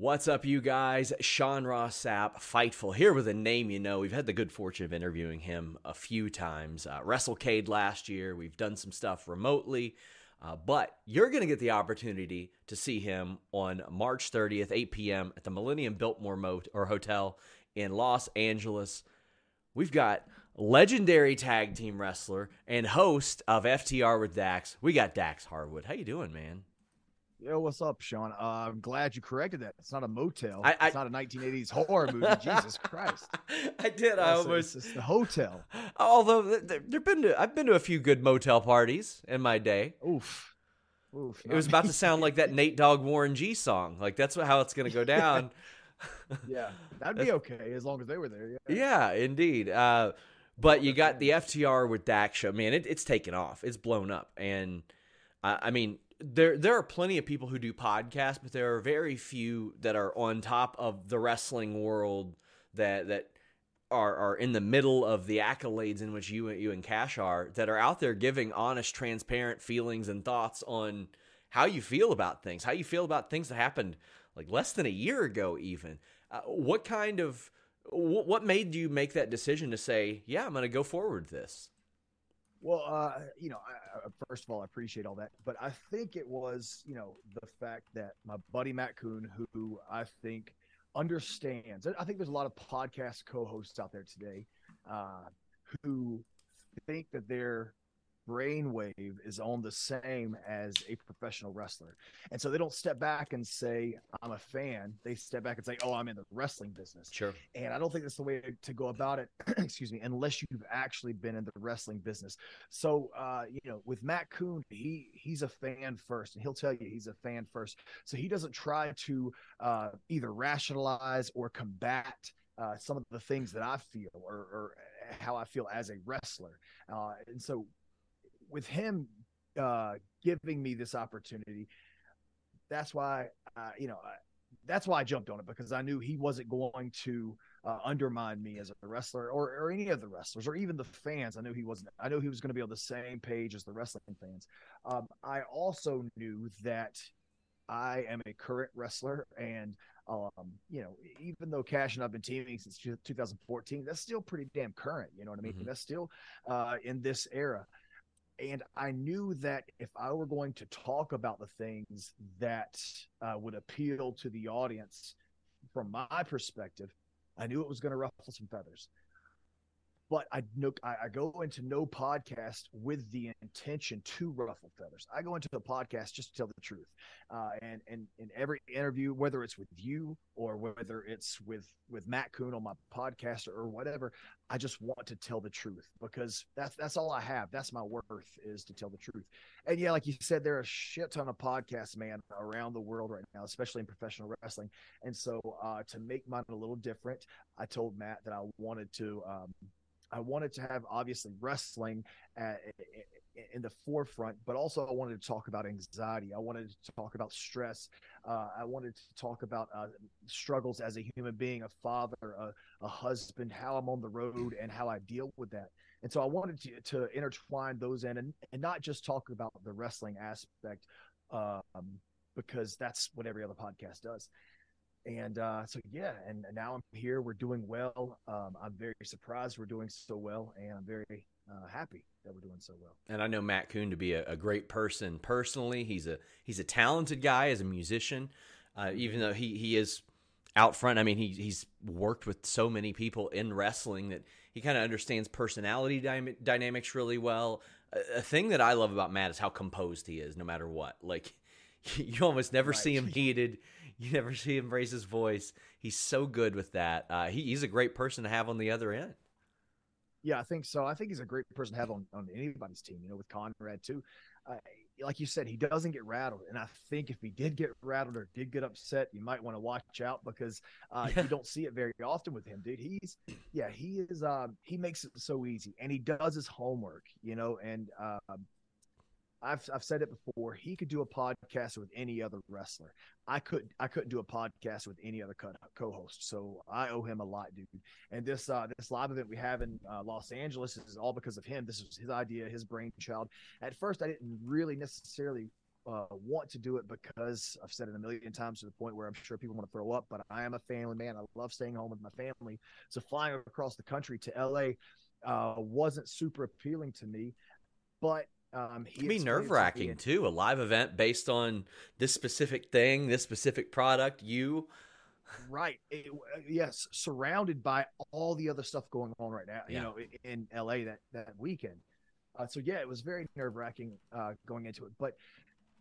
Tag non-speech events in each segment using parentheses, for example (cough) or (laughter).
What's up, you guys? Sean Ross Sapp, Fightful, here with a name you know. We've had the good fortune of interviewing him a few times. Uh, WrestleCade last year, we've done some stuff remotely, uh, but you're going to get the opportunity to see him on March 30th, 8 p.m. at the Millennium Biltmore Moat or Hotel in Los Angeles. We've got legendary tag team wrestler and host of FTR with Dax. We got Dax Harwood. How you doing, man? Yo, what's up, Sean? Uh, I'm glad you corrected that. It's not a motel. I- I- it's not a 1980s horror movie. (laughs) Jesus Christ! I did. I almost. it's, it's the hotel. Although th- th- there've been, to, I've been to a few good motel parties in my day. Oof, oof. It was about to sound like that Nate Dogg Warren G song. Like that's what, how it's going to go down. (laughs) yeah, that'd be okay as long as they were there. Yeah. yeah, indeed. Uh, but you got the FTR with Dax show. Man, it, it's taken off. It's blown up, and I, I mean, there there are plenty of people who do podcasts, but there are very few that are on top of the wrestling world that that are are in the middle of the accolades in which you you and Cash are that are out there giving honest, transparent feelings and thoughts on how you feel about things, how you feel about things that happened like less than a year ago, even. Uh, what kind of what made you make that decision to say, yeah, I'm going to go forward with this? Well, uh, you know, I, first of all, I appreciate all that, but I think it was, you know, the fact that my buddy Matt Koon, who I think understands. I think there's a lot of podcast co-hosts out there today uh, who think that their brainwave is on the same as a professional wrestler, and so they don't step back and say, "I'm a fan." They step back and say, "Oh, I'm in the wrestling business." Sure. And I don't think that's the way to go about it, (clears throat) excuse me, unless you've actually been in the wrestling business. So, uh, you know, with Matt Koon, he he's a fan first, and he'll tell you he's a fan first. So he doesn't try to uh, either rationalize or combat uh, some of the things that I feel or, or how I feel as a wrestler. Uh, and so, with him uh, giving me this opportunity, that's why uh, you know. I, that's why I jumped on it because I knew he wasn't going to uh, undermine me as a wrestler or, or any of the wrestlers or even the fans. I knew he wasn't. I knew he was going to be on the same page as the wrestling fans. Um, I also knew that I am a current wrestler, and um, you know, even though Cash and I've been teaming since 2014, that's still pretty damn current. You know what I mean? Mhm. That's still uh, in this era. And I knew that if I were going to talk about the things that uh, would appeal to the audience from my perspective, I knew it was going to ruffle some feathers. But I know I, I go into no podcast with the intention to ruffle feathers. I go into the podcast just to tell the truth. Uh, and and in every interview, whether it's with you or whether it's with with Matt Koon on my podcast or whatever, I just want to tell the truth because that's that's all I have. That's my worth is to tell the truth. And yeah, like you said, there are a shit ton of podcasts, man, around the world right now, especially in professional wrestling. And so uh, to make mine a little different, I told Matt that I wanted to. Um, I wanted to have obviously wrestling at, in the forefront, but also I wanted to talk about anxiety. I wanted to talk about stress. Uh, I wanted to talk about uh, struggles as a human being, a father, a, a husband, how I'm on the road, and how I deal with that. And so I wanted to, to intertwine those in and, and not just talk about the wrestling aspect, um, because that's what every other podcast does and uh, so yeah, and, now I'm here. We're doing well. Um, I'm very surprised we're doing so well, and I'm very uh, happy that we're doing so well. And I know Matt Koon to be a, a great person personally. He's a he's a talented guy as a musician, uh, even though he he is out front. I mean, he he's worked with so many people in wrestling that he kind of understands personality dy- dynamics really well. A, a, thing that I love about Matt is how composed he is, no matter what. Like (laughs) you almost never right. see him heated. You never see him raise his voice. He's so good with that. Uh, he, he's a great person to have on the other end. Yeah, I think so. I think he's a great person to have on, on anybody's team, you know, with Conrad too. Uh, like you said, he doesn't get rattled. And I think if he did get rattled or did get upset, you might want to watch out because uh, yeah. (laughs) you don't see it very often with him, dude. He's, yeah, he is, um, he makes it so easy and he does his homework, you know, and, um, I've I've said it before. He could do a podcast with any other wrestler. I could I couldn't do a podcast with any other co- host So I owe him a lot, dude. And this uh, this live event we have in uh, Los Angeles is all because of him. This was his idea, his brainchild. At first, I didn't really necessarily uh, want to do it because I've said it a million times to the point where I'm sure people want to throw up. But I am a family man. I love staying home with my family. So flying across the country to LA uh, wasn't super appealing to me. But um, it can be nerve wracking too. A live event based on this specific thing, this specific product. You, right? It, yes, surrounded by all the other stuff going on right now. Yeah. You know, in, in LA that that weekend. Uh, so yeah, it was very nerve wracking uh, going into it, but.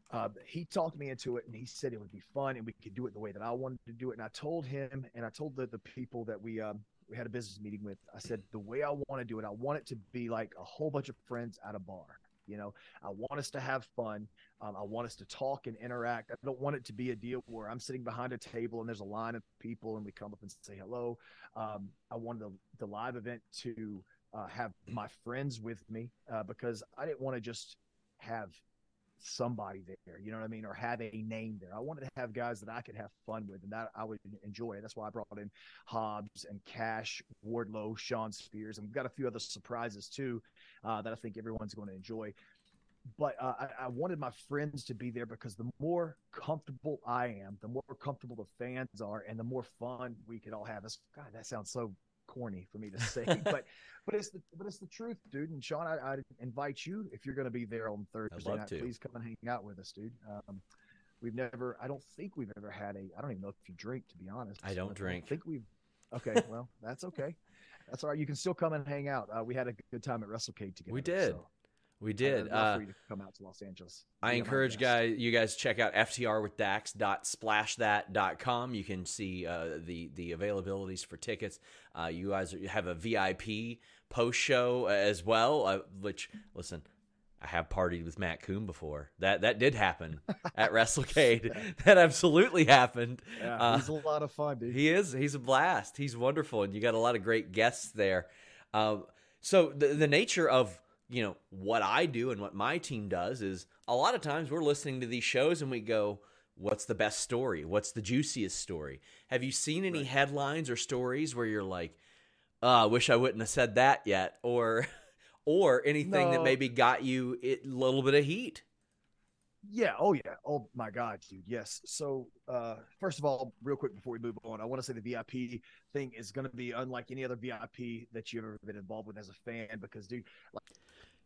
Uh, he talked me into it and he said it would be fun and we could do it the way that I wanted to do it. And I told him and I told the, the people that we um, we had a business meeting with, I said, the way I want to do it, I want it to be like a whole bunch of friends at a bar. You know, I want us to have fun. Um, I want us to talk and interact. I don't want it to be a deal where I'm sitting behind a table and there's a line of people and we come up and say hello. Um, I wanted the, the live event to uh, have my friends with me uh, because I didn't want to just have somebody there, you know what I mean, or have a name there. I wanted to have guys that I could have fun with and that I would enjoy. That's why I brought in Hobbs and Cash, Wardlow, Shawn Spears, and we've got a few other surprises too uh, that I think everyone's going to enjoy. But uh, I, I, wanted my friends to be there because the more comfortable I am, the more comfortable the fans are, and the more fun we could all have. This God, that sounds so corny for me to say, (laughs) but but it's the but it's the truth, dude. And Sean, I, I invite you if you're going to be there on Thursday night. To. Please come and hang out with us, dude. Um, we've never, I don't think we've ever had a. I don't even know if you drink, to be honest. I don't drink. I think we've. Okay, (laughs) well, that's okay. That's all right. You can still come and hang out. Uh, we had a good time at WrestleCade together. We did. So. We did. Uh, for you to come out to Los Angeles. I encourage guys, you guys check out ftrwithdax.splashthat.com. You can see uh, the the availabilities for tickets. Uh, you guys have a VIP post show as well. Uh, which listen, I have partied with Matt Koon before. That that did happen (laughs) at WrestleCade. (laughs) that absolutely happened. Yeah, uh, he's a lot of fun, dude. He is. He's a blast. He's wonderful, and you got a lot of great guests there. Uh, so the the nature of you know, what I do and what my team does is a lot of times we're listening to these shows and we go, what's the best story? What's the juiciest story? Have you seen any right. headlines or stories where you're like, oh, I wish I wouldn't have said that yet? Or, (laughs) or anything no. that maybe got you a little bit of heat? Yeah. Oh, yeah. Oh, my God, dude. Yes. So, uh, first of all, real quick before we move on, I want to say the VIP thing is going to be unlike any other VIP that you've ever been involved with as a fan because, dude, like,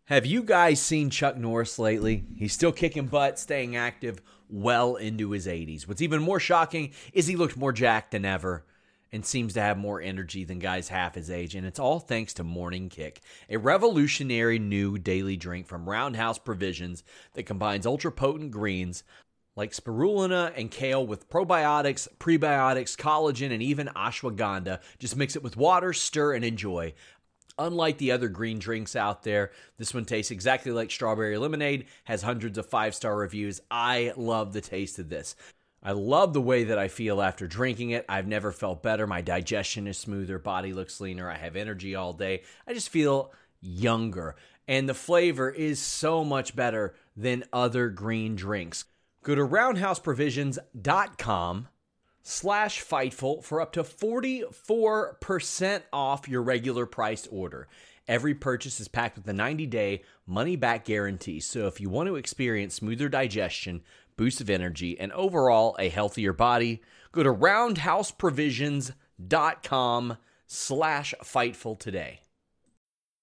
have you guys seen Chuck Norris lately? He's still kicking butt, staying active well into his 80s. What's even more shocking is he looked more jacked than ever and seems to have more energy than guys half his age. And it's all thanks to Morning Kick, a revolutionary new daily drink from Roundhouse Provisions that combines ultra potent greens like spirulina and kale with probiotics, prebiotics, collagen, and even ashwagandha. Just mix it with water, stir, and enjoy. Unlike the other green drinks out there, this one tastes exactly like strawberry lemonade, has hundreds of five star reviews. I love the taste of this. I love the way that I feel after drinking it. I've never felt better. My digestion is smoother, body looks leaner, I have energy all day. I just feel younger. And the flavor is so much better than other green drinks. Go to roundhouseprovisions.com slash Fightful for up to 44% off your regular priced order. Every purchase is packed with a 90 day money back guarantee. So if you want to experience smoother digestion, boost of energy, and overall a healthier body, go to roundhouseprovisions.com slash Fightful today.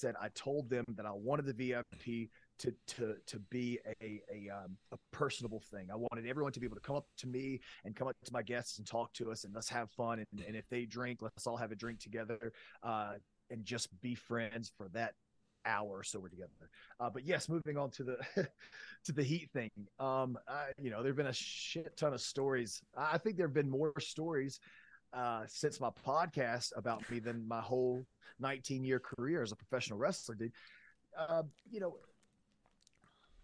said, I told them that I wanted the VIP to to to be a a, um, a personable thing. I wanted everyone to be able to come up to me and come up to my guests and talk to us and let's have fun. And, and if they drink, let's all have a drink together uh, and just be friends for that hour so we're together. Uh, but yes, moving on to the (laughs) to the heat thing. Um, I, you know, there've been a shit ton of stories. I think there've been more stories uh, since my podcast about me than my whole 19 year career as a professional wrestler did. Uh, you know,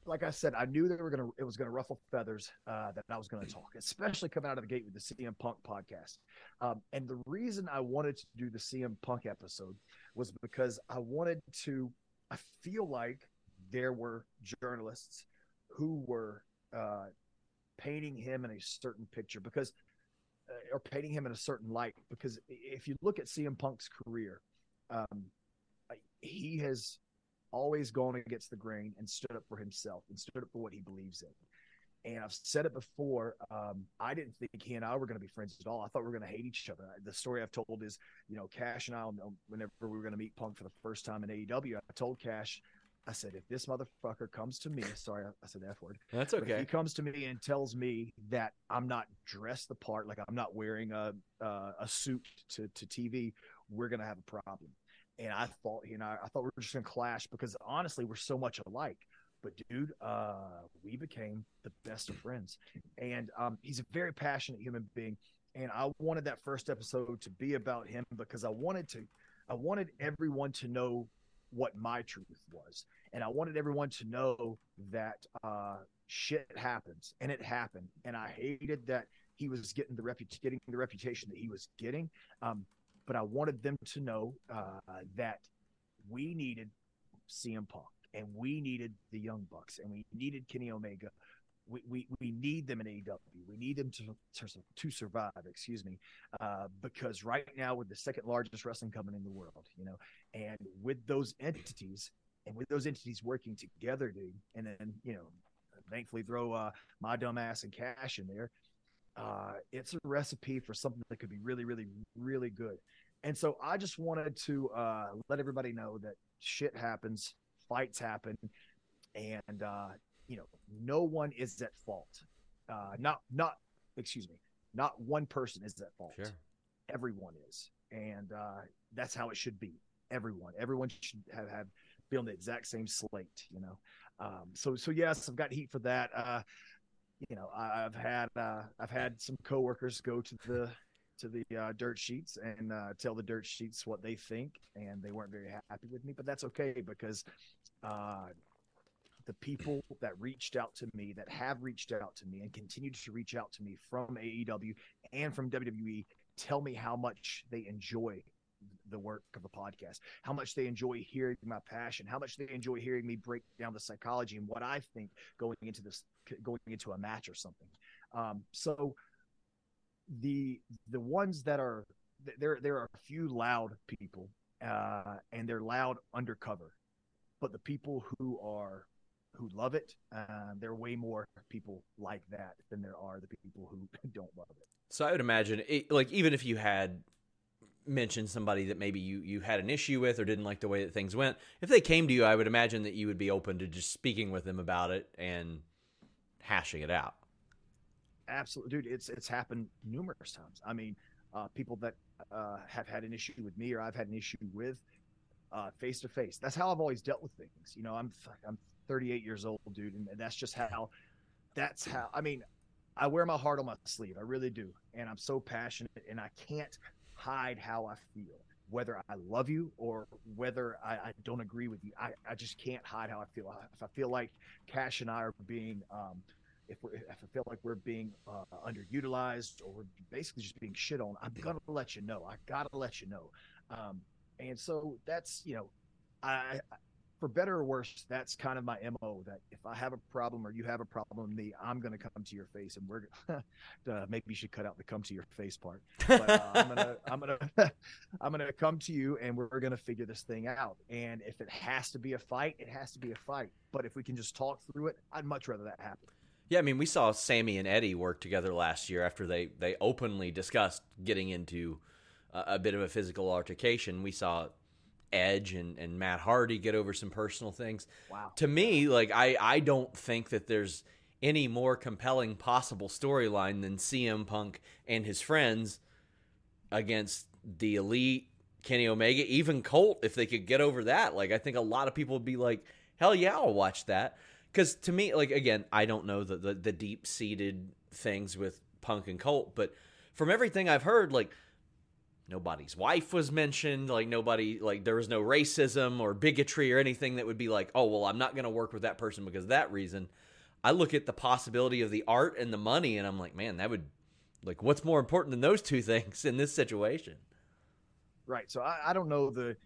like I said, I knew we were gonna it was gonna ruffle feathers uh, that I was gonna talk, especially coming out of the gate with the CM Punk podcast. Um, and the reason I wanted to do the CM Punk episode was because I wanted to. I feel like there were journalists who were uh, painting him in a certain picture because or painting him in a certain light because if you look at CM Punk's career, um, he has always gone against the grain and stood up for himself and stood up for what he believes in. And I've said it before. Um, I didn't think he and I were going to be friends at all. I thought we were going to hate each other. The story I've told is, you know, Cash and I, whenever we were going to meet Punk for the first time in AEW, I told Cash, I said, if this motherfucker comes to me, sorry, I said the F word. That's okay. If he comes to me and tells me that I'm not dressed the part, like I'm not wearing a uh, a suit to, to TV, we're gonna have a problem. And I thought, you know, I thought we were just gonna clash because honestly, we're so much alike. But dude, uh, we became the best of friends, and um, he's a very passionate human being. And I wanted that first episode to be about him because I wanted to, I wanted everyone to know what my truth was. And I wanted everyone to know that uh, shit happens, and it happened. And I hated that he was getting the repu- getting the reputation that he was getting. Um, but I wanted them to know uh, that we needed CM Punk, and we needed the Young Bucks, and we needed Kenny Omega. We, we, we need them in AEW. We need them to to, to survive. Excuse me, uh, because right now we're the second largest wrestling company in the world. You know, and with those entities, and with those entities working together, dude, and then you know, thankfully throw uh, my dumb ass and cash in there. Uh, it's a recipe for something that could be really, really, really good. And so I just wanted to uh, let everybody know that shit happens, fights happen, and uh, you know, no one is at fault. Uh, not, not, excuse me, not one person is at fault. Sure. Everyone is, and uh, that's how it should be. Everyone, everyone should have have be on the exact same slate, you know. Um, so so yes, I've got heat for that. Uh, you know, I, have had uh, I've had some coworkers go to the to the uh, dirt sheets and uh, tell the dirt sheets what they think, and they weren't very happy with me. But that's okay because uh, the people that reached out to me, that have reached out to me, and continue to reach out to me from AEW and from WWE, tell me how much they enjoy the work of the podcast, how much they enjoy hearing my passion, how much they enjoy hearing me break down the psychology and what I think going into this, going into a match or something. Um, so the the ones that are there, there are a few loud people, uh, and they're loud undercover, but the people who are who love it, uh, there are way more people like that than there are the people who (laughs) don't love it. So I would imagine, it, like, even if you had mentioned somebody that maybe you you had an issue with or didn't like the way that things went if they came to you i would imagine that you would be open to just speaking with them about it and hashing it out absolutely dude it's it's happened numerous times i mean uh, people that uh, have had an issue with me or i've had an issue with face to face. That's how I've always dealt with things. You know, I'm I'm 38 years old, dude, and that's just how. That's how. I mean, I wear my heart on my sleeve. I really do, and I'm so passionate, and I can't hide how I feel whether I love you or whether I, I, don't agree with you. I, I just can't hide how I feel. If I feel like Cash and I are being, um, if, we're, if I feel like we're being uh, underutilized or we're basically just being shit on, I'm gonna let you know. I gotta let you know. Um, and so that's you know, I for better or worse, that's kind of my mo. That if I have a problem or you have a problem with me, I'm going to come to your face, and we're (laughs) uh, maybe you should cut out the "come to your face" part. But uh, I'm gonna (laughs) I'm gonna (laughs) I'm gonna come to you, and we're, we're going to figure this thing out. And if it has to be a fight, it has to be a fight. But if we can just talk through it, I'd much rather that happen. Yeah, I mean, we saw Sammy and Eddie work together last year after they they openly discussed getting into a, a bit of a physical altercation. We saw Edge and, and Matt Hardy get over some personal things. Wow. To me, like I, I don't think that there's any more compelling possible storyline than CM Punk and his friends against the elite Kenny Omega, even Colt, if they could get over that. Like I think a lot of people would be like, Hell yeah, I'll watch that. Because to me, like again, I don't know the, the, the deep seated things with Punk and Colt, but from everything I've heard, like nobody's wife was mentioned like nobody like there was no racism or bigotry or anything that would be like oh well i'm not going to work with that person because of that reason i look at the possibility of the art and the money and i'm like man that would like what's more important than those two (laughs) things in this situation right so i, I don't know the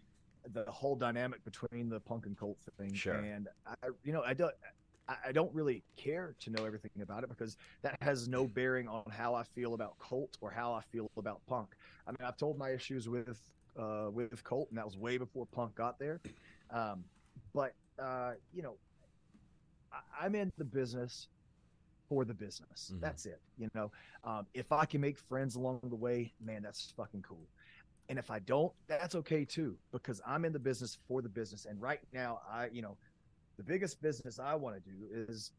the whole dynamic between the punk and Colt thing sure. and i you know i don't I don't really care to know everything about it because that has no bearing on how I feel about Colt or how I feel about Punk. I mean, I've told my issues with uh, with Colt, and that was way before Punk got there. Um, but uh, you know, I, am in the business for the business. Mm-hmm. That's it. You know, um, if I can make friends along the way, man, that's fucking cool. And if I don't, that's okay too, because I'm in the business for the business. And right now, I, you know, the biggest business I want to do is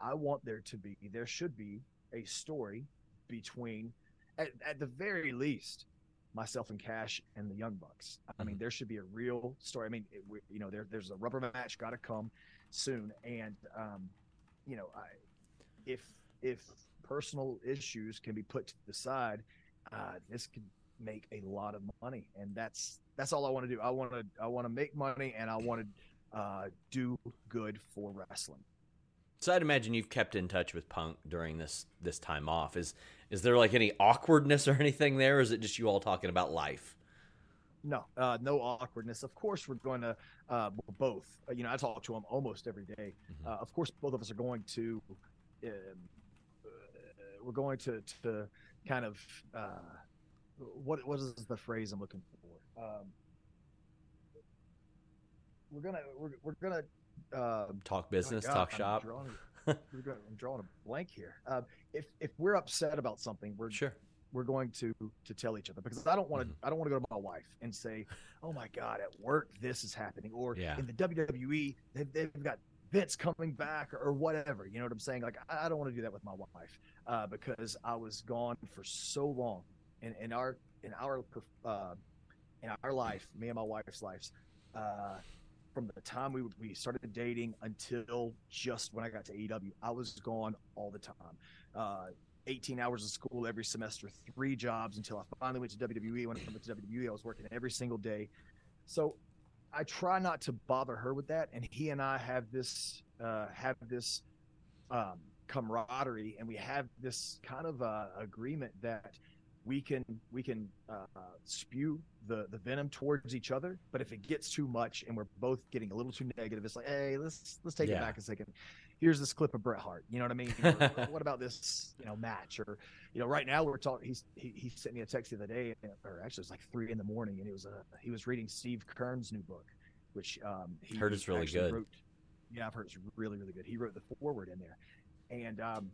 I want there to be, there should be a story between, at, at the very least, myself and Cash and the Young Bucks. I mean, mm-hmm. there should be a real story. I mean, it, you know, there, there's a rubber match got to come soon, and um, you know, I, if if personal issues can be put to the side, uh, this could make a lot of money, and that's that's all I want to do. I want to I want to make money, and I want to uh, do good for wrestling. So I'd imagine you've kept in touch with Punk during this this time off. Is is there like any awkwardness (laughs) or anything there? Or is it just you all talking about life? No, uh, no awkwardness. Of course, we're going to uh, both. Uh, you know, I talk to him almost every day. Mm-hmm. Uh, of course, both of us are going to. Um, uh, we're going to to kind of uh, what what is the phrase I'm looking for? Um, we're gonna we're, we're gonna uh, talk business, oh God, talk I'm shop. Drawing, (laughs) I'm drawing a blank here. Um, if if we're upset about something, we're sure we're going to to tell each other because I don't want to mm-hmm. I don't want to go to my wife and say, "Oh my God, at work this is happening," or yeah. in the WWE they've, they've got Vince coming back or, or, whatever. You know what I'm saying? Like I, I don't want to do that with my wife uh, because I was gone for so long in, in our in our uh, in our life, me and my wife's lives. Uh, from the time we we started dating until just when I got to AEW, I was gone all the time. Uh, 18 hours of school every semester, three jobs until I finally went to WWE. When I went to WWE, I was working every single day. So I try not to bother her with that. And he and I have this uh, have this um, camaraderie, and we have this kind of uh, agreement that we can we can uh, spew the the venom towards each other but if it gets too much and we're both getting a little too negative it's like hey let's let's take yeah. it back a second. Here's this clip of Bret Hart. You know what I mean? What about this you know match? Or you know right now we're talking he's he, he sent me a text the other day or actually it's like three in the morning and it was a he was reading Steve Keirn's new book which um he heard it's really good. wrote, yeah I've heard it's really really good. He wrote the forward in there. And um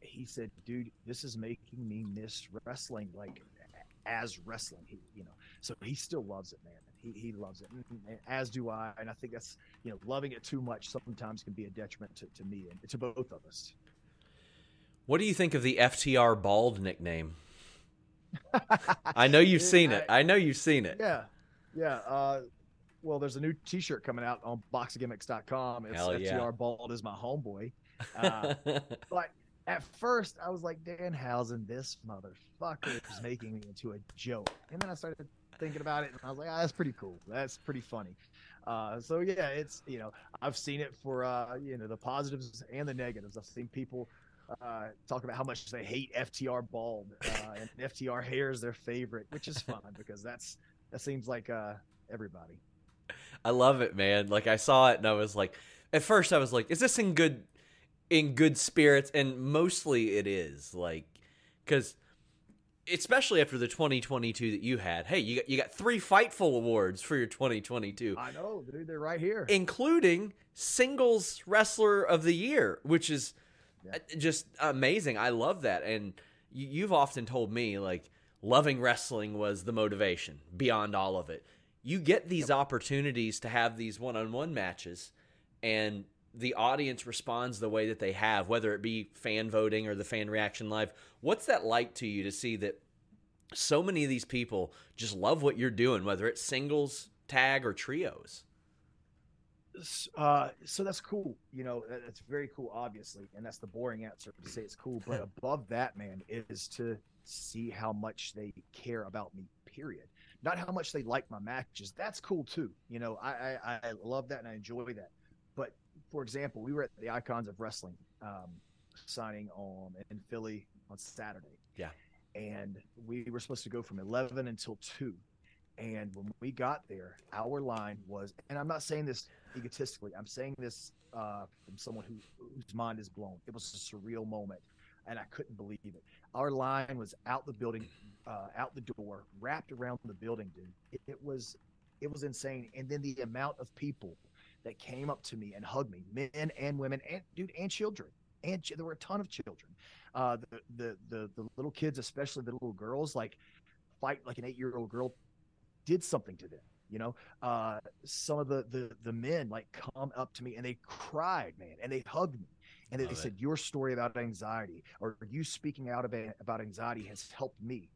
he said, "Dude, this is making me miss wrestling like as wrestling." He, you know, so he still loves it, man. He he loves it, and, and as do I. And I think that's you know, loving it too much sometimes can be a detriment to, to me and to both of us. What do you think of the FTR bald nickname? (laughs) I know you've seen it. I know you've seen it. Yeah, yeah. Uh, well, there's a new T-shirt coming out on boxgimmicks.com. It's Hell yeah. FTR Bald is my homeboy. Uh, (laughs) but at first, I was like, Danhausen, this motherfucker is making me into a joke. And then I started thinking about it, and I was like, ah, that's pretty cool. That's pretty funny. Uh, so yeah, it's you know, I've seen it for uh, you know the positives and the negatives. I've seen people uh, talk about how much they hate FTR bald uh, and FTR hair is their favorite, which is fun because that's that seems like uh, everybody. I love it, man. Like I saw it and I was like, at first I was like, is this in good, in good spirits? And mostly it is like, because especially after the 2022 that you had, hey, you got you got three Fightful awards for your 2022. I know, dude. They're right here, including singles wrestler of the year, which is yeah. Uh, just amazing. I love that, and you've often told me like loving wrestling was the motivation beyond all of it you get these yep. opportunities to have these one-on-one matches and the audience responds the way that they have whether it be fan voting or the fan reaction live what's that like to you to see that so many of these people just love what you're doing whether it's singles tag or trios uh, so that's cool you know that's very cool obviously and that's the boring answer to say it's cool but (laughs) above that man is to see how much they care about me period not how much they like my matches. That's cool too. You know, I, I, I love that and I enjoy that. For example, we were at the Icons of Wrestling um, signing on in Philly on Saturday. Yeah. And we were supposed to go from 11 until 2. And when we got there, our line was, and I'm not saying this egotistically, I'm saying this uh, from someone who, whose mind is blown. It was a surreal moment, and I couldn't believe it. Our line was out the building, uh, out the door, wrapped around the building, dude. It, it, was, it was insane. And then the amount of people that came up to me and hugged me, men and women, and dude, and children, and there were a ton of children. Uh, the, the the the little kids, especially the little girls, like fight like an eight year old girl, did something to them. You know, uh, some of the the the men like come up to me and they cried, man, and they hugged me. And they said your story about anxiety or you speaking out about, about anxiety has helped me.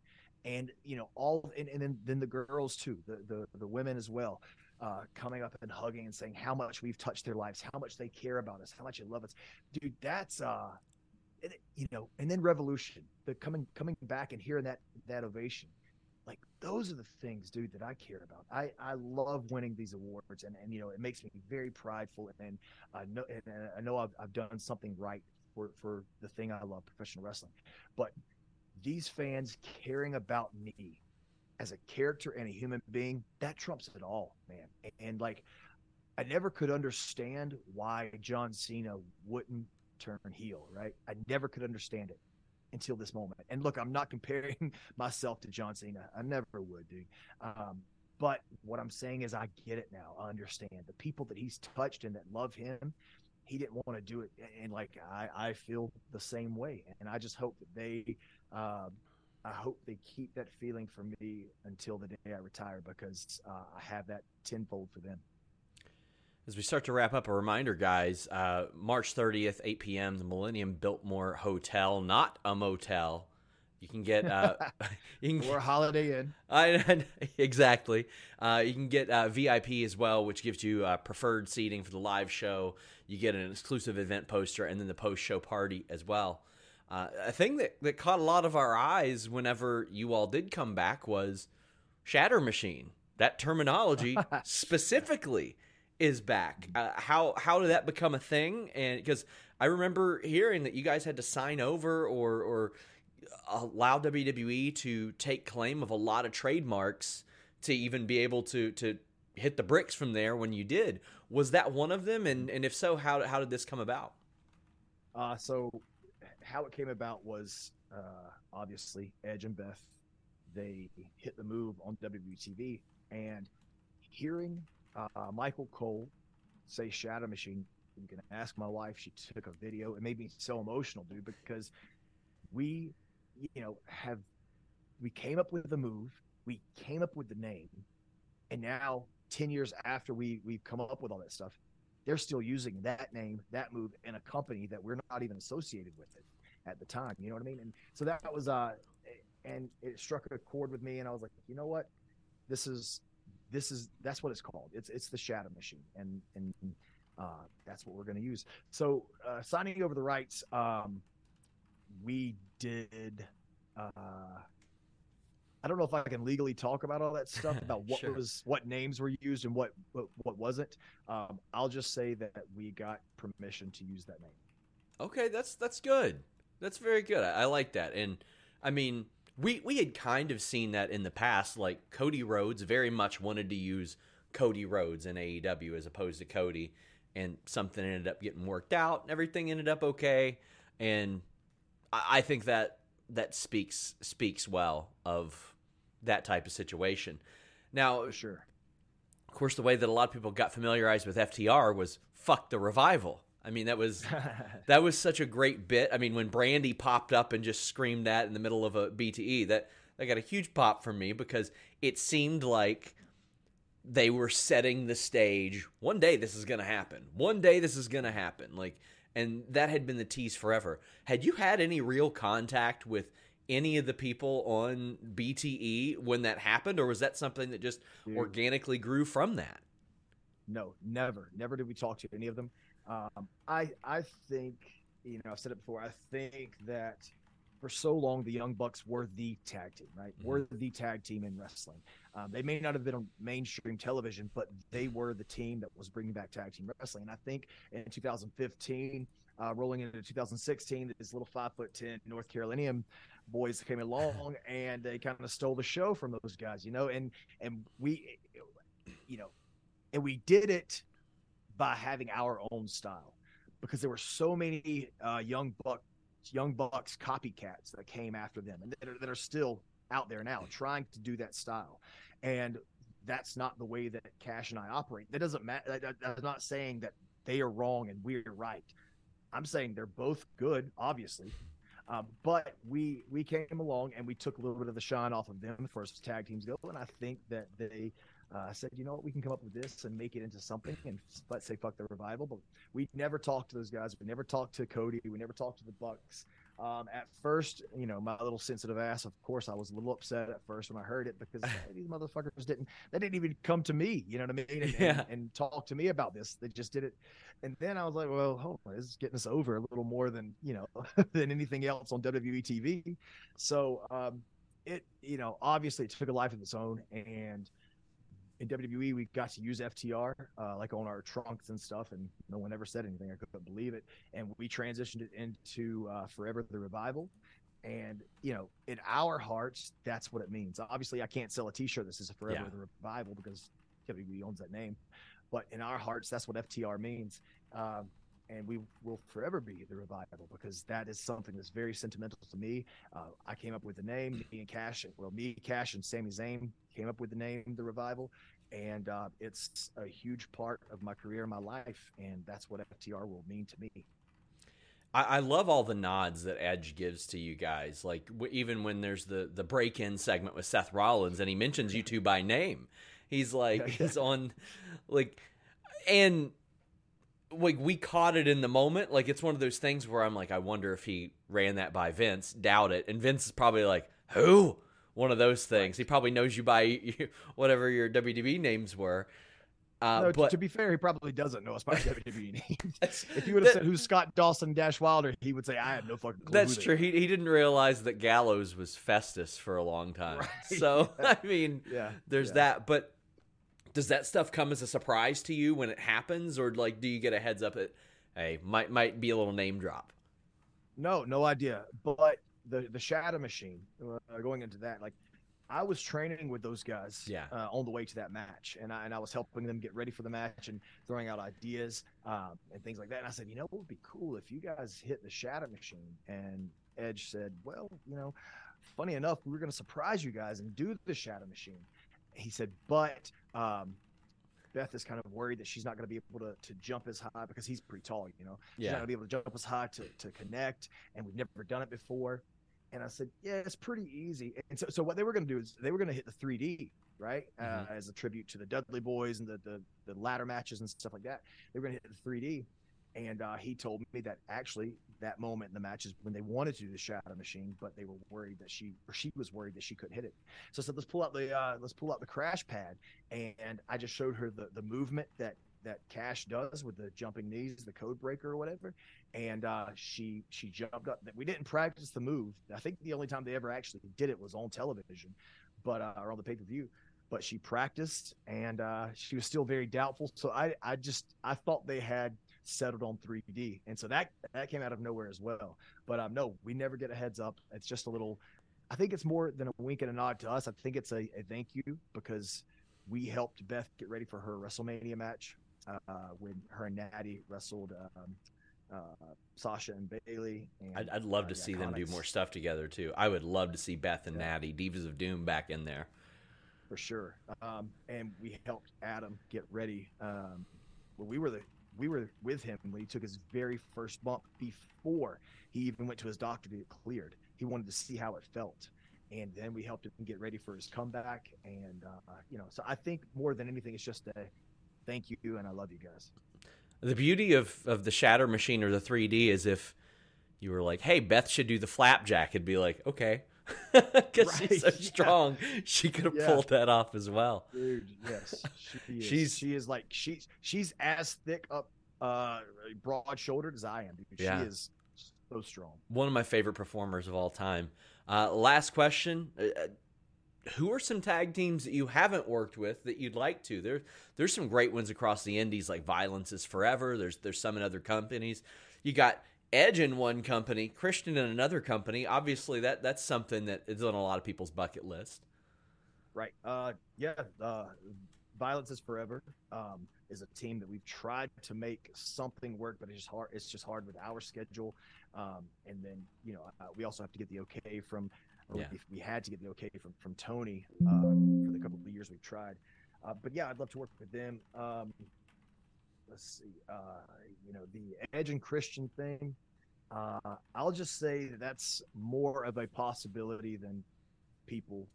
And you know all and, and then, then the girls too the, the the women as well uh, coming up and hugging and saying how much we've touched their lives how much they care about us how much they love us. Dude that's uh you know and then revolution the coming coming back and hearing that that ovation. Like those are the things dude that i care about. I i love winning these awards and and you know it makes me very prideful and i know and i know i've, I've done something right for for the thing i love professional wrestling. But these fans caring about me as a character and a human being, that trumps it all, man. And, and like, I never could understand why John Cena wouldn't turn heel, right? I never could understand it until this moment. And look, I'm not (laughs) comparing myself to John Cena. I never would, dude. Um, but what I'm saying is, I get it now. I understand the people that he's touched and that love him. He didn't want to do it, and like I, I feel the same way. And I just hope that they uh, I hope they keep that feeling for me until the day I retire because uh, I have that tenfold for them. As we start to wrap up, a reminder, guys uh, March 30th, 8 p.m., the Millennium Biltmore Hotel, not a motel. You can get uh, (laughs) (laughs) you can, or Holiday Inn. (laughs) I, exactly. Uh, you can get uh, VIP as well, which gives you uh, preferred seating for the live show. You get an exclusive event poster and then the post show party as well. Uh, a thing that, that caught a lot of our eyes whenever you all did come back was Shatter Machine. That terminology (laughs) specifically is back. Uh, how how did that become a thing? And because I remember hearing that you guys had to sign over or or allow WWE to take claim of a lot of trademarks to even be able to to hit the bricks from there when you did. Was that one of them? And and if so, how how did this come about? Uh, so how it came about was uh, obviously Edge and Beth. They hit the move on WWTV, and hearing uh, Michael Cole say "Shatter Machine," you can ask my wife. She took a video. It made me so emotional, dude, because we, you know, have we came up with the move, we came up with the name, and now ten years after we we've come up with all that stuff, they're still using that name, that move in a company that we're not even associated with it at the time. You know what I mean? And so that was uh, and it struck a chord with me, and I was like, you know what, this is this is that's what it's called. It's it's the Shatter Machine, and and uh, that's what we're going to use. So uh, signing over the rights, um, we did. Uh, I don't know if I can legally talk about all that stuff about (laughs) what Sure. was what names were used and what what, what wasn't. Um, I'll just say that we got permission to use that name. Okay, that's that's good. That's very good. I, I like that. And I mean, we we had kind of seen that in the past. Like Cody Rhodes very much wanted to use Cody Rhodes in AEW as opposed to Cody, and something ended up getting worked out, and everything ended up okay. And I, I think that that speaks speaks well of that type of situation. Now, sure. of course, the way that a lot of people got familiarized with FTR was "fuck the revival." I mean, that was (laughs) that was such a great bit. I mean, when Brandi popped up and just screamed that in the middle of a BTE, that that got a huge pop from me because it seemed like they were setting the stage. One day this is going to happen. One day this is going to happen. Like, and that had been the tease forever. Had you had any real contact with any of the people on BTE when that happened, or was that something that just Dude. organically grew from that? No, never, never did we talk to any of them. Um, I I think you know I've said it before. I think that for so long the Young Bucks were the tag team, right? Mhm. Were the tag team in wrestling. Um, they may not have been on mainstream television, but they were the team that was bringing back tag team wrestling. And I think in 2015, uh, rolling into 2016, this little five foot ten North Carolinian boys came along (laughs) and they kind of stole the show from those guys, you know. And and we, you know, and we did it by having our own style because there were so many uh, young buck young bucks copycats that came after them and that are, that are still out there now trying to do that style. And that's not the way that cash and i operate. That doesn't matter that, that's not saying that they are wrong and we're right. I'm saying they're both good obviously um, but we we came along and we took a little bit of the shine off of them as far as tag teams go. And i think that they uh, said, you know what, we can come up with this and make it into something and let's say fuck the revival. But we never talked to those guys. We never talked to Cody. We never talked to the Bucks. Um, at first, you know, my little sensitive ass, of course, I was a little upset at first when I heard it because (laughs) hey, these motherfuckers didn't, they didn't even come to me, you know what I mean? And, Yeah. and, and talk to me about this. They just did it. And then I was like, well, hold on, this is getting us over a little more than, you know, (laughs) than anything else on WWE TV. So, um, it, you know, obviously it took a life of its own and, in WWE, we got to use FTR uh, like on our trunks and stuff, and no one ever said anything. I couldn't believe it. And we transitioned it into uh, Forever the Revival. And you know, in our hearts, that's what it means. Obviously, I can't sell a T-shirt that says Forever Yeah. the Revival because WWE owns that name. But in our hearts, that's what FTR means. Um, and we will forever be the revival because that is something that's very sentimental to me. Uh, I came up with the name. Me and Cash, well, me, Cash, and Sami Zayn came up with the name the revival, and uh, it's a huge part of my career, my life, and that's what FTR will mean to me. I, I love all the nods that Edge gives to you guys. Like w- even when there's the the break in segment with Seth Rollins, and he mentions you two by name. He's (laughs) like he's on, like, and like we caught it in the moment. Like it's one of those things where I'm like, I wonder if he ran that by Vince. Doubt it. And Vince is probably like, who? One of those things. He probably knows you by (laughs) whatever your WDB names were. Uh, no, to- but to be fair, he probably doesn't know us by (laughs) WWE names. if you would have said who's Scott Dawson Dash Wilder, he would say I have no fucking clue. That's true. He he didn't realize that Gallows was Festus for a long time. Right. (laughs) So I mean, Yeah, there's yeah. that. But does that stuff come as a surprise to you when it happens, or like do you get a heads up that hey might might be a little name drop? No, no idea. But the the Shatter Machine, uh, going into that, like I was training with those guys Yeah. uh, on the way to that match, and I and I was helping them get ready for the match and throwing out ideas um, and things like that. And I said, you know, what would be cool if you guys hit the Shatter Machine? And Edge said, well, you know, funny enough, we were going to surprise you guys and do the Shatter Machine. He said, but um, Beth is kind of worried that she's not going to be able to, to jump as high because he's pretty tall, you know. She's not going to be able to jump as high to, to connect, and we've never done it before. And I said, yeah, it's pretty easy. And so, so what they were going to do is they were going to hit the 3D, right, Mhm. uh, as a tribute to the Dudley Boys and the, the the ladder matches and stuff like that. They were going to hit the 3D, and uh, he told me that actually that moment in the match is when they wanted to do the shatter machine, but they were worried that she or she was worried that she couldn't hit it. So I said, let's pull out the uh, let's pull out the crash pad, and I just showed her the the movement that that Cash does with the jumping knees, the code breaker or whatever, and uh, she she jumped up. We didn't practice the move. I think the only time they ever actually did it was on television, but uh, or on the pay per view. But she practiced, and uh, she was still very doubtful. So I I just I thought they had settled on 3D, and so that that came out of nowhere as well. But um, no, we never get a heads up. It's just a little. I think it's more than a wink and a nod to us. I think it's a, a thank you because we helped Beth get ready for her WrestleMania match uh, when her and Nattie wrestled um, uh, Sasha and Bayley. And, I'd, I'd love uh, to the see them do more stuff together too. I would love to see Beth and Yeah. Nattie, Divas of Doom, back in there. for sure. Um, and we helped Adam get ready. Um, well, we were the we were with him when he took his very first bump before he even went to his doctor to get cleared. He wanted to see how it felt, and then we helped him get ready for his comeback. And uh, you know, so I think more than anything, it's just a thank you and I love you guys. The beauty of, of the Shatter Machine or the 3D is if you were like, "Hey, Beth should do the flapjack," it'd be like, "Okay," (laughs) because she's so yeah. strong, she could have Yeah. pulled that off as well. Dude, yes, she (laughs) is. She's- she is like she's she's as thick up, uh, broad shouldered as I am. Dude. Yeah. She is so strong. One of my favorite performers of all time. Uh, last question. Uh, uh, who are some tag teams that you haven't worked with that you'd like to? There, there's some great ones across the indies, like Violence is Forever. There's there's some in other companies. You got Edge in one company, Christian in another company. Obviously, that that's something that is on a lot of people's bucket list. Right. Uh, yeah. Uh, Violence is Forever um, is a team that we've tried to make something work, but it's just hard. It's just hard with our schedule. Um, and then you know uh, we also have to get the okay from, or Yeah. we, we had to get the okay from from Tony uh, for the couple of years we've tried. Uh, but yeah, I'd love to work with them. Um, let's see. Uh, you know the Edge and Christian thing. Uh, I'll just say that that's more of a possibility than people.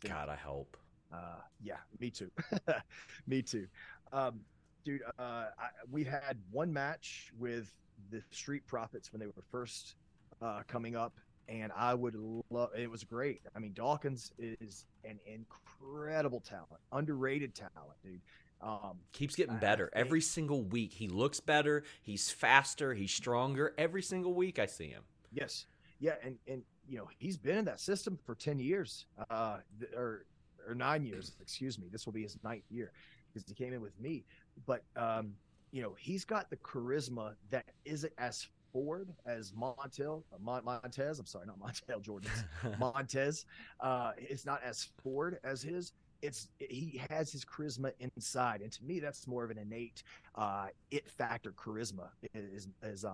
think. God, I hope. Uh, yeah, me too. (laughs) me too. Um, dude, uh, I, we had one match with the Street Profits when they were first uh, coming up, and I would love. It was great. I mean, Dawkins is an incredible talent, underrated talent, dude. Um, Keeps getting better every single week. He looks better. He's faster. He's stronger. Every single week I see him. Yes. Yeah, and and you know he's been in that system for ten years, uh, or or nine years. Excuse me. This will be his ninth year because he came in with me. But um, you know he's got the charisma that isn't as forward as Montel uh, Mon- Montez. I'm sorry, not Montel (laughs) Jordan. (laughs) Montez. Uh, it's not as forward as his. It's he has his charisma inside, and to me, that's more of an innate uh, it factor charisma. Is is uh,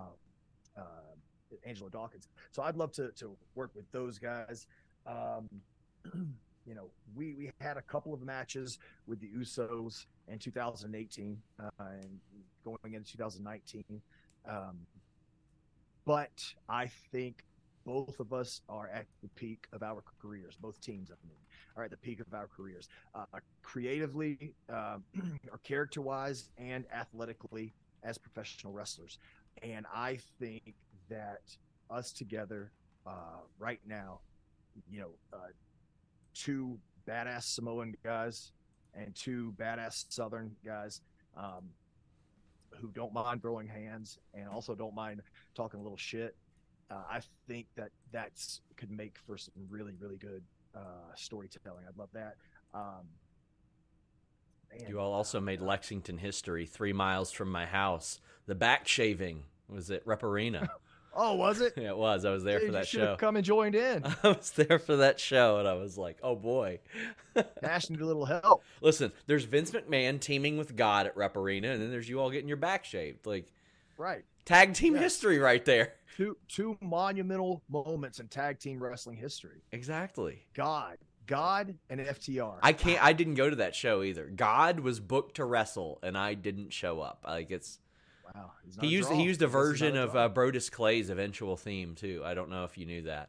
uh, Angelo Dawkins. So I'd love to to work with those guys. Um, (clears throat) you know, we we had a couple of matches with the Usos in 2018 uh, and going into 2019. Um, but I think both of us are at the peak of our careers. Both teams, I mean, are at the peak of our careers, uh, creatively, um, (clears throat) or character-wise, and athletically as professional wrestlers. And I think that us together uh, right now, you know, uh, two badass Samoan guys and two badass Southern guys um, who don't mind throwing hands and also don't mind talking a little shit. Uh, I think that that's could make for some really really good uh, storytelling. I'd love that. Um, man, You all also uh, made Lexington history three miles from my house. The back shaving was at Rupp Arena. (laughs) Oh, was it? yeah, (laughs) it was. I was there Dude, for that show. have come and joined in. (laughs) I was there for that show, and I was like, "Oh boy!" (laughs) Dash needed a little help. Listen, there's Vince McMahon teaming with God at Rupp Arena, and then there's you all getting your back shaved. Like Right. tag team Yeah. history right there. Two two monumental moments in tag team wrestling history. Exactly. God, God, and FTR. I can't. I didn't go to that show either. God was booked to wrestle, and I didn't show up. Like it's wow. he's not he used he used a I guess he's not version of uh, Brodus Clay's eventual theme too. I don't know if you knew that.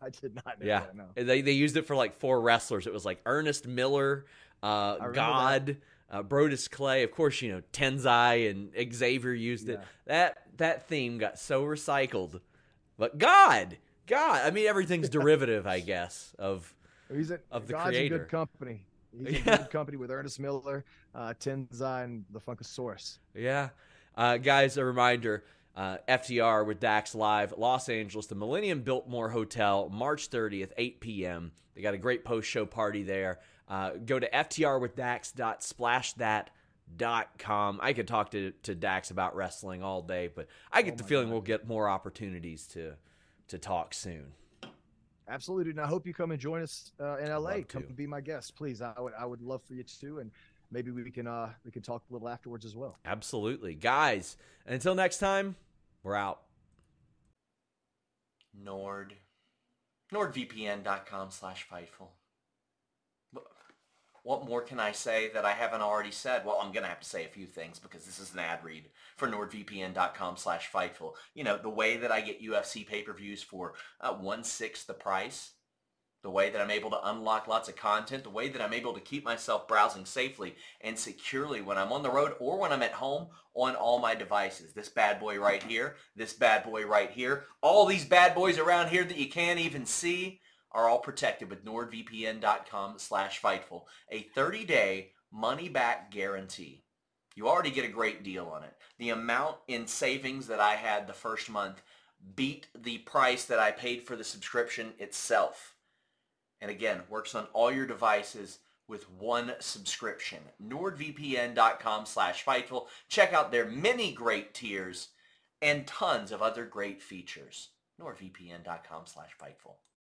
I did not know Yeah, that. No. they they used it for like four wrestlers. It was like Ernest Miller, uh, God, uh, Brodus Clay. Of course, you know Tensai and Xavier used it. That that theme got so recycled. But God, God, I mean everything's (laughs) derivative, I guess, of He's a, of the God's creator. good company. He's in Yeah. (laughs) good company with Ernest Miller, uh, Tensai, and the Funkasaurus. Yeah. Uh, guys, a reminder uh, FTR with Dax Live, Los Angeles, the Millennium Biltmore Hotel, March 30th, 8 p.m. They got a great post show party there. Uh, go to FTRwithdax.splashthat.com. I could talk to, to Dax about wrestling all day, but I get the feeling we'll get more opportunities to, to talk soon. Absolutely, and I hope you come and join us uh, in LA. Come to. and be my guest, please. I would I would love for you to, and maybe we can uh we can talk a little afterwards as well. Absolutely. Guys, until next time, we're out. Nord. NordVPN.com slash Fightful. What more can I say that I haven't already said? Well, I'm going to have to say a few things because this is an ad read for NordVPN.com slash Fightful. You know, the way that I get UFC pay-per-views for uh, one-sixth the price, the way that I'm able to unlock lots of content, the way that I'm able to keep myself browsing safely and securely when I'm on the road or when I'm at home on all my devices. This bad boy right here, this bad boy right here, all these bad boys around here that you can't even see are all protected with nordvpn.com slash Fightful, a 30-day money-back guarantee. You already get a great deal on it. The amount in savings that I had the first month beat the price that I paid for the subscription itself. And again, works on all your devices with one subscription. NordVPN.com slash Fightful. Check out their many great tiers and tons of other great features. NordVPN.com slash Fightful.